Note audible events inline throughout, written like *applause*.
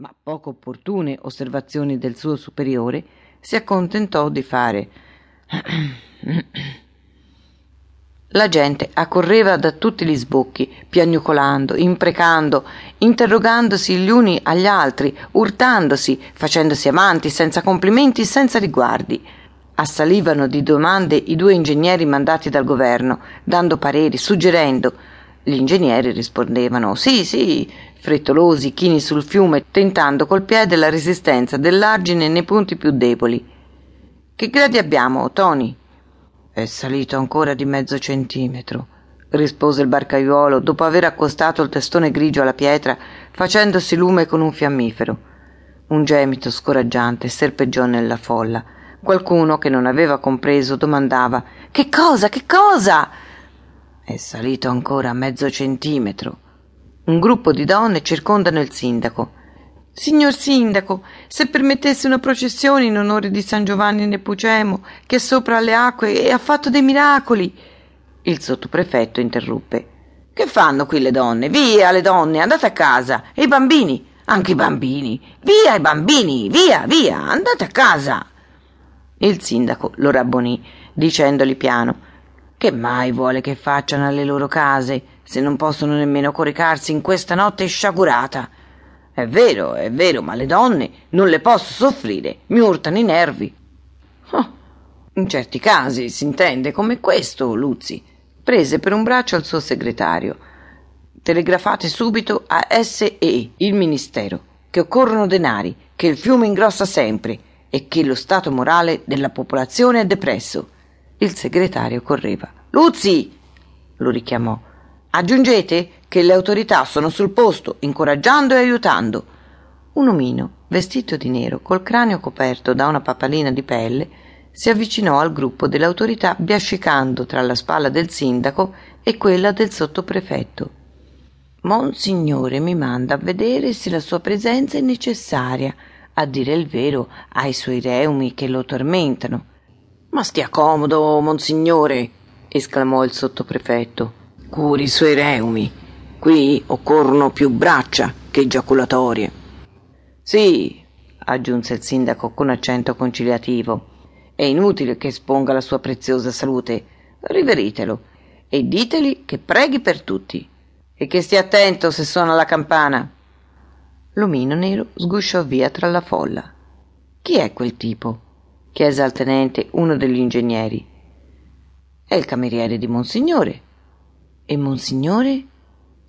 ma poco opportune osservazioni del suo superiore, si accontentò di fare *clears throat* La gente accorreva da tutti gli sbocchi, piagnucolando, imprecando, interrogandosi gli uni agli altri, urtandosi, facendosi amanti, senza complimenti, senza riguardi. Assalivano di domande i due ingegneri mandati dal governo, dando pareri, suggerendo. Gli ingegneri rispondevano sì, sì, frettolosi, chini sul fiume, tentando col piede la resistenza dell'argine nei punti più deboli. Che gradi abbiamo, Tony? È salito ancora di mezzo centimetro, rispose il barcaiuolo dopo aver accostato il testone grigio alla pietra, facendosi lume con un fiammifero. Un gemito scoraggiante serpeggiò nella folla. Qualcuno che non aveva compreso domandava Che cosa? Che cosa? È salito ancora mezzo centimetro. Un gruppo di donne circondano il sindaco. Signor Sindaco, se permettesse una processione in onore di San Giovanni Nepucemo, che è sopra le acque e ha fatto dei miracoli. Il sottoprefetto interruppe. Che fanno qui le donne? Via le donne, andate a casa. E i bambini? Anche i bambini. Via i bambini, via, via, andate a casa. Il sindaco lo rabbonì, dicendogli piano che mai vuole che facciano alle loro case, se non possono nemmeno coricarsi in questa notte sciagurata? È vero, è vero, ma le donne non le posso soffrire, mi urtano i nervi. Oh, in certi casi si intende come questo, Luzzi. Prese per un braccio il suo segretario. Telegrafate subito a SE, il ministero, che occorrono denari, che il fiume ingrossa sempre e che lo stato morale della popolazione è depresso. Il segretario correva. Luzzi! lo richiamò. Aggiungete che le autorità sono sul posto, incoraggiando e aiutando. Un omino, vestito di nero, col cranio coperto da una papalina di pelle, si avvicinò al gruppo delle autorità biascicando tra la spalla del sindaco e quella del sottoprefetto. Monsignore mi manda a vedere se la sua presenza è necessaria, a dire il vero, ai suoi reumi che lo tormentano. Ma stia comodo, monsignore, esclamò il sottoprefetto curi i suoi reumi. Qui occorrono più braccia che giaculatorie. Sì, aggiunse il sindaco con accento conciliativo. È inutile che esponga la sua preziosa salute. Riveritelo e diteli che preghi per tutti e che stia attento se suona la campana. L'omino nero sgusciò via tra la folla. Chi è quel tipo? chiese al tenente uno degli ingegneri. È il cameriere di Monsignore, e Monsignore?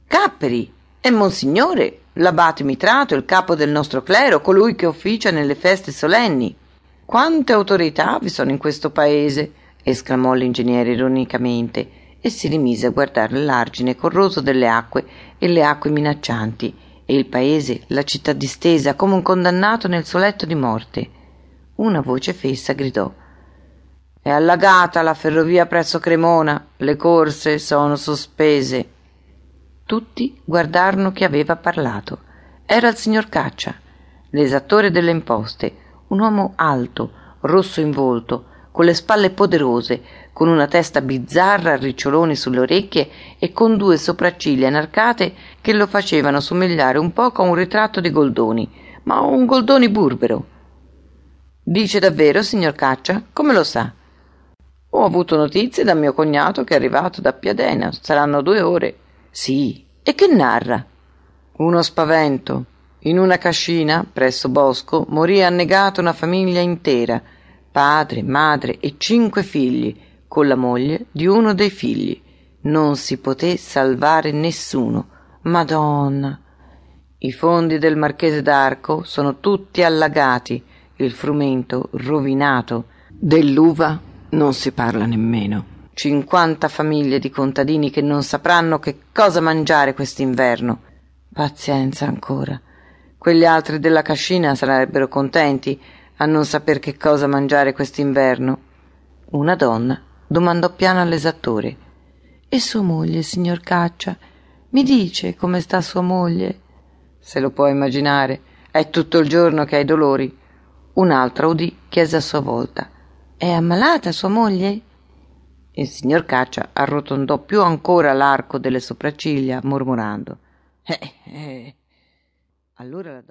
Capperi! E Monsignore, l'abate mitrato, il capo del nostro clero, colui che officia nelle feste solenni. Quante autorità vi sono in questo paese? esclamò l'ingegnere ironicamente e si rimise a guardare l'argine corroso delle acque e le acque minaccianti e il paese, la città distesa come un condannato nel suo letto di morte. Una voce fessa gridò è allagata la ferrovia presso Cremona, le corse sono sospese. Tutti guardarono chi aveva parlato. Era il signor Caccia, l'esattore delle imposte, un uomo alto, rosso in volto, con le spalle poderose, con una testa bizzarra a riccioloni sulle orecchie e con due sopracciglia inarcate che lo facevano somigliare un poco a un ritratto di Goldoni, ma un Goldoni burbero. Dice davvero, signor Caccia? Come lo sa? Ho avuto notizie da mio cognato che è arrivato da Piadena. Saranno due ore. Sì. E che narra? Uno spavento. In una cascina, presso Bosco, morì annegata una famiglia intera, padre, madre e cinque figli, con la moglie di uno dei figli. Non si poté salvare nessuno. Madonna. I fondi del marchese d'Arco sono tutti allagati, il frumento rovinato, dell'uva non si parla nemmeno. Cinquanta famiglie di contadini che non sapranno che cosa mangiare quest'inverno. Pazienza ancora. Quegli altri della cascina sarebbero contenti a non saper che cosa mangiare quest'inverno. Una donna domandò piano all'esattore. E sua moglie, signor Caccia? Mi dice come sta sua moglie? Se lo può immaginare, è tutto il giorno che ha i dolori. Un'altra udì chiese a sua volta. È ammalata sua moglie? Il signor Caccia arrotondò più ancora l'arco delle sopracciglia, mormorando. Eh, eh. Allora la donna